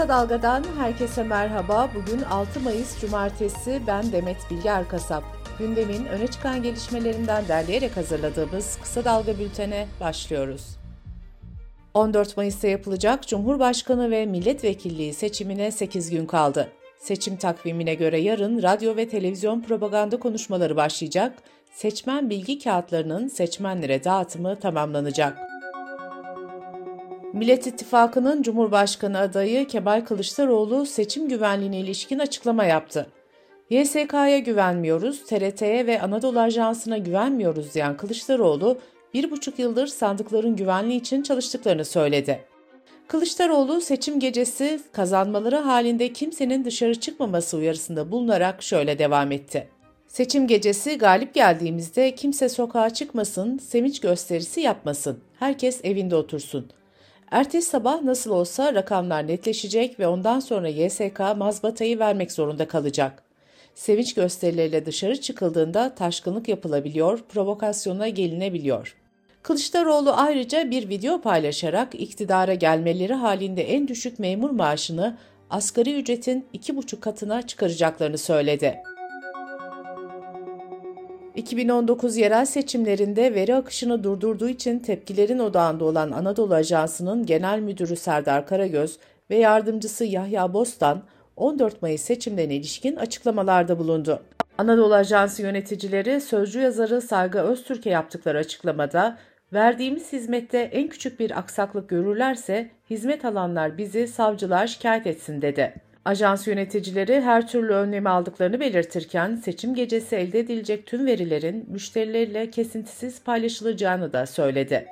Kısa Dalga'dan herkese merhaba. Bugün 6 Mayıs Cumartesi. Ben Demet Bilge Erkasap. Gündemin öne çıkan gelişmelerinden derleyerek hazırladığımız Kısa Dalga bültene başlıyoruz. 14 Mayıs'ta yapılacak Cumhurbaşkanı ve milletvekilliği seçimine 8 gün kaldı. Seçim takvimine göre yarın radyo ve televizyon propaganda konuşmaları başlayacak, seçmen bilgi kağıtlarının seçmenlere dağıtımı tamamlanacak. Millet İttifakı'nın Cumhurbaşkanı adayı Kemal Kılıçdaroğlu seçim güvenliğine ilişkin açıklama yaptı. YSK'ya güvenmiyoruz, TRT'ye ve Anadolu Ajansı'na güvenmiyoruz diyen Kılıçdaroğlu, bir buçuk yıldır sandıkların güvenliği için çalıştıklarını söyledi. Kılıçdaroğlu seçim gecesi kazanmaları halinde kimsenin dışarı çıkmaması uyarısında bulunarak şöyle devam etti. Seçim gecesi galip geldiğimizde kimse sokağa çıkmasın, sevinç gösterisi yapmasın. Herkes evinde otursun. Ertesi sabah nasıl olsa rakamlar netleşecek ve ondan sonra YSK mazbatayı vermek zorunda kalacak. Sevinç gösterileriyle dışarı çıkıldığında taşkınlık yapılabiliyor, provokasyona gelinebiliyor. Kılıçdaroğlu ayrıca bir video paylaşarak iktidara gelmeleri halinde en düşük memur maaşını asgari ücretin iki buçuk katına çıkaracaklarını söyledi. 2019 yerel seçimlerinde veri akışını durdurduğu için tepkilerin odağında olan Anadolu Ajansı'nın genel müdürü Serdar Karagöz ve yardımcısı Yahya Bostan 14 Mayıs seçimlerine ilişkin açıklamalarda bulundu. Anadolu Ajansı yöneticileri sözcü yazarı Saygı Öztürk'e yaptıkları açıklamada verdiğimiz hizmette en küçük bir aksaklık görürlerse hizmet alanlar bizi savcılığa şikayet etsin dedi. Ajans yöneticileri her türlü önlemi aldıklarını belirtirken seçim gecesi elde edilecek tüm verilerin müşterilerle kesintisiz paylaşılacağını da söyledi.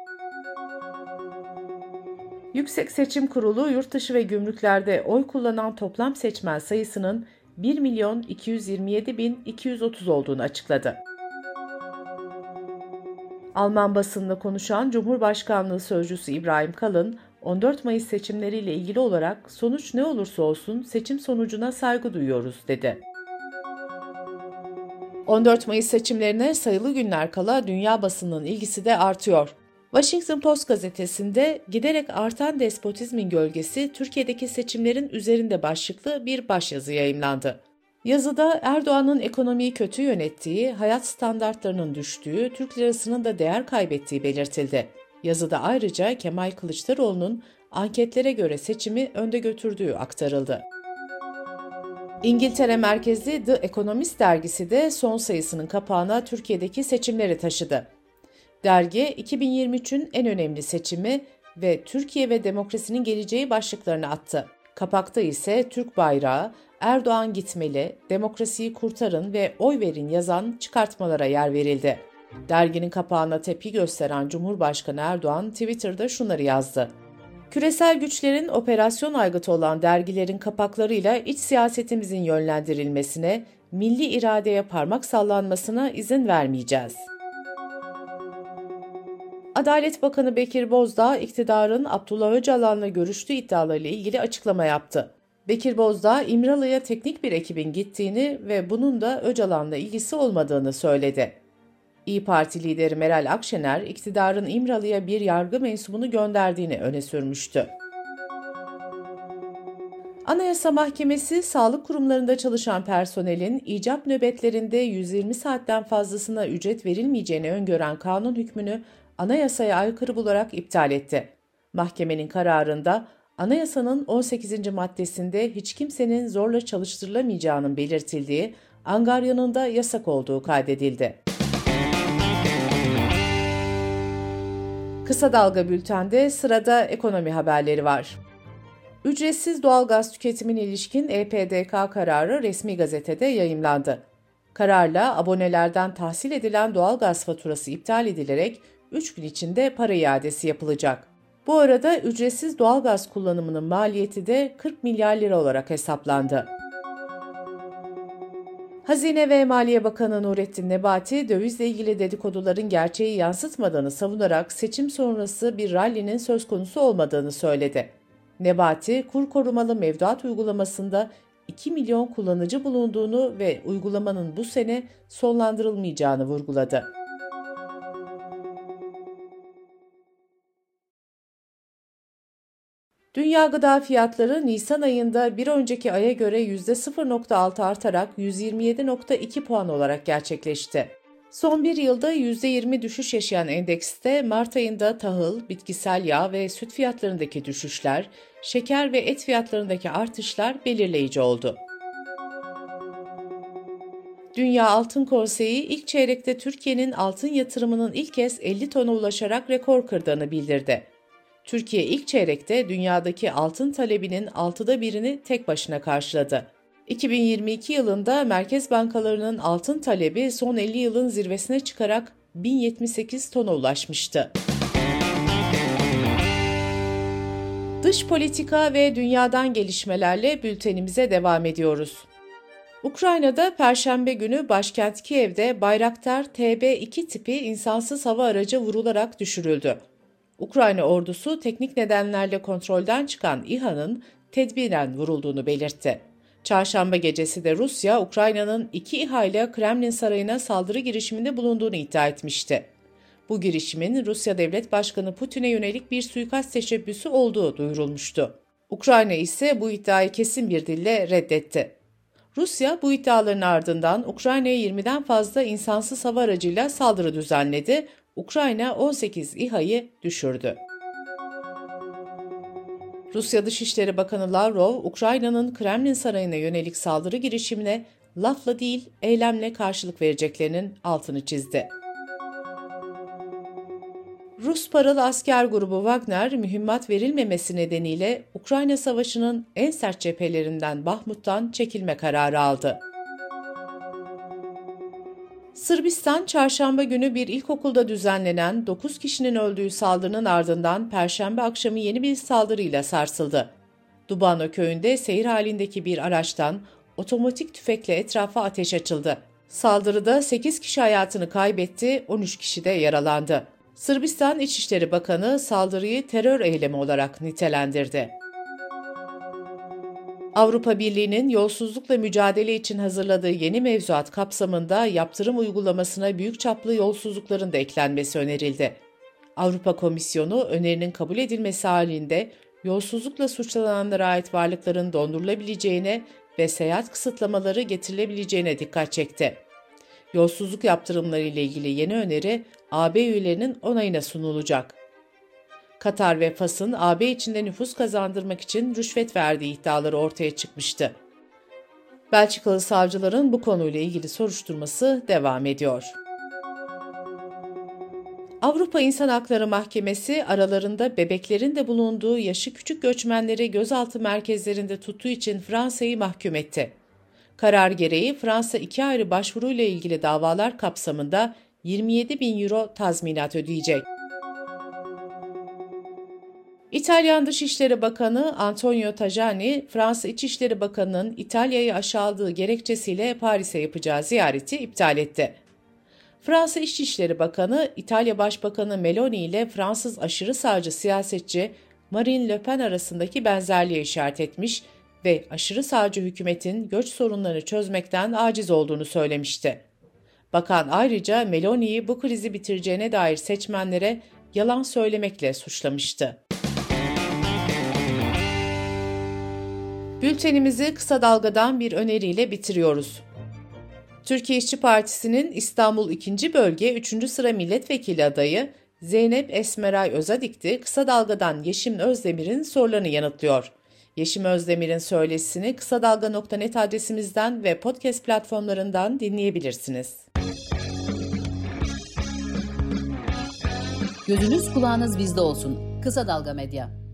Yüksek Seçim Kurulu yurtdışı ve gümrüklerde oy kullanan toplam seçmen sayısının 1 milyon 227 bin 230 olduğunu açıkladı. Alman basınında konuşan Cumhurbaşkanlığı Sözcüsü İbrahim Kalın, 14 Mayıs seçimleriyle ilgili olarak sonuç ne olursa olsun seçim sonucuna saygı duyuyoruz dedi. 14 Mayıs seçimlerine sayılı günler kala dünya basının ilgisi de artıyor. Washington Post gazetesinde giderek artan despotizmin gölgesi Türkiye'deki seçimlerin üzerinde başlıklı bir başyazı yayımlandı. Yazıda Erdoğan'ın ekonomiyi kötü yönettiği, hayat standartlarının düştüğü, Türk lirasının da değer kaybettiği belirtildi. Yazıda ayrıca Kemal Kılıçdaroğlu'nun anketlere göre seçimi önde götürdüğü aktarıldı. İngiltere merkezli The Economist dergisi de son sayısının kapağına Türkiye'deki seçimleri taşıdı. Dergi 2023'ün en önemli seçimi ve Türkiye ve demokrasinin geleceği başlıklarını attı. Kapakta ise Türk bayrağı, Erdoğan gitmeli, demokrasiyi kurtarın ve oy verin yazan çıkartmalara yer verildi. Derginin kapağına tepki gösteren Cumhurbaşkanı Erdoğan Twitter'da şunları yazdı. Küresel güçlerin operasyon aygıtı olan dergilerin kapaklarıyla iç siyasetimizin yönlendirilmesine, milli iradeye parmak sallanmasına izin vermeyeceğiz. Adalet Bakanı Bekir Bozdağ, iktidarın Abdullah Öcalan'la görüştüğü iddialarıyla ilgili açıklama yaptı. Bekir Bozdağ, İmralı'ya teknik bir ekibin gittiğini ve bunun da Öcalan'la ilgisi olmadığını söyledi. İyi Parti lideri Meral Akşener, iktidarın İmralı'ya bir yargı mensubunu gönderdiğini öne sürmüştü. Anayasa Mahkemesi, sağlık kurumlarında çalışan personelin icap nöbetlerinde 120 saatten fazlasına ücret verilmeyeceğini öngören kanun hükmünü anayasaya aykırı bularak iptal etti. Mahkemenin kararında anayasanın 18. maddesinde hiç kimsenin zorla çalıştırılamayacağının belirtildiği, angaryanın da yasak olduğu kaydedildi. Kısa Dalga Bülten'de sırada ekonomi haberleri var. Ücretsiz doğalgaz tüketimine ilişkin EPDK kararı resmi gazetede yayımlandı. Kararla abonelerden tahsil edilen doğalgaz faturası iptal edilerek 3 gün içinde para iadesi yapılacak. Bu arada ücretsiz doğalgaz kullanımının maliyeti de 40 milyar lira olarak hesaplandı. Hazine ve Maliye Bakanı Nurettin Nebati, dövizle ilgili dedikoduların gerçeği yansıtmadığını savunarak seçim sonrası bir rallinin söz konusu olmadığını söyledi. Nebati, kur korumalı mevduat uygulamasında 2 milyon kullanıcı bulunduğunu ve uygulamanın bu sene sonlandırılmayacağını vurguladı. Dünya gıda fiyatları Nisan ayında bir önceki aya göre %0.6 artarak 127.2 puan olarak gerçekleşti. Son bir yılda %20 düşüş yaşayan endekste Mart ayında tahıl, bitkisel yağ ve süt fiyatlarındaki düşüşler, şeker ve et fiyatlarındaki artışlar belirleyici oldu. Dünya Altın Konseyi ilk çeyrekte Türkiye'nin altın yatırımının ilk kez 50 tona ulaşarak rekor kırdığını bildirdi. Türkiye ilk çeyrekte dünyadaki altın talebinin altıda birini tek başına karşıladı. 2022 yılında merkez bankalarının altın talebi son 50 yılın zirvesine çıkarak 1078 tona ulaşmıştı. Dış politika ve dünyadan gelişmelerle bültenimize devam ediyoruz. Ukrayna'da Perşembe günü başkent Kiev'de Bayraktar TB2 tipi insansız hava aracı vurularak düşürüldü. Ukrayna ordusu teknik nedenlerle kontrolden çıkan İHA'nın tedbiren vurulduğunu belirtti. Çarşamba gecesi de Rusya, Ukrayna'nın iki İHA ile Kremlin Sarayı'na saldırı girişiminde bulunduğunu iddia etmişti. Bu girişimin Rusya Devlet Başkanı Putin'e yönelik bir suikast teşebbüsü olduğu duyurulmuştu. Ukrayna ise bu iddiayı kesin bir dille reddetti. Rusya bu iddiaların ardından Ukrayna'ya 20'den fazla insansız hava aracıyla saldırı düzenledi. Ukrayna 18 İHA'yı düşürdü. Rusya Dışişleri Bakanı Lavrov, Ukrayna'nın Kremlin Sarayı'na yönelik saldırı girişimine lafla değil, eylemle karşılık vereceklerinin altını çizdi. Rus paralı asker grubu Wagner, mühimmat verilmemesi nedeniyle Ukrayna Savaşı'nın en sert cephelerinden Bahmut'tan çekilme kararı aldı. Sırbistan, çarşamba günü bir ilkokulda düzenlenen 9 kişinin öldüğü saldırının ardından perşembe akşamı yeni bir saldırıyla sarsıldı. Dubano köyünde seyir halindeki bir araçtan otomatik tüfekle etrafa ateş açıldı. Saldırıda 8 kişi hayatını kaybetti, 13 kişi de yaralandı. Sırbistan İçişleri Bakanı saldırıyı terör eylemi olarak nitelendirdi. Avrupa Birliği'nin yolsuzlukla mücadele için hazırladığı yeni mevzuat kapsamında yaptırım uygulamasına büyük çaplı yolsuzlukların da eklenmesi önerildi. Avrupa Komisyonu önerinin kabul edilmesi halinde yolsuzlukla suçlananlara ait varlıkların dondurulabileceğine ve seyahat kısıtlamaları getirilebileceğine dikkat çekti. Yolsuzluk yaptırımları ile ilgili yeni öneri AB üyelerinin onayına sunulacak. Katar ve Fas'ın AB içinde nüfus kazandırmak için rüşvet verdiği iddiaları ortaya çıkmıştı. Belçikalı savcıların bu konuyla ilgili soruşturması devam ediyor. Avrupa İnsan Hakları Mahkemesi aralarında bebeklerin de bulunduğu yaşı küçük göçmenleri gözaltı merkezlerinde tuttuğu için Fransa'yı mahkum etti. Karar gereği Fransa iki ayrı başvuruyla ilgili davalar kapsamında 27 bin euro tazminat ödeyecek. İtalyan Dışişleri Bakanı Antonio Tajani, Fransa İçişleri Bakanı'nın İtalya'yı aşağıladığı gerekçesiyle Paris'e yapacağı ziyareti iptal etti. Fransa İçişleri Bakanı, İtalya Başbakanı Meloni ile Fransız aşırı sağcı siyasetçi Marine Le Pen arasındaki benzerliğe işaret etmiş ve aşırı sağcı hükümetin göç sorunlarını çözmekten aciz olduğunu söylemişti. Bakan ayrıca Meloni'yi bu krizi bitireceğine dair seçmenlere yalan söylemekle suçlamıştı. Bültenimizi kısa dalgadan bir öneriyle bitiriyoruz. Türkiye İşçi Partisi'nin İstanbul 2. Bölge 3. sıra milletvekili adayı Zeynep Esmeray Özadikti kısa dalgadan Yeşim Özdemir'in sorularını yanıtlıyor. Yeşim Özdemir'in söyleşisini kısa dalga.net adresimizden ve podcast platformlarından dinleyebilirsiniz. Gözünüz kulağınız bizde olsun. Kısa Dalga Medya.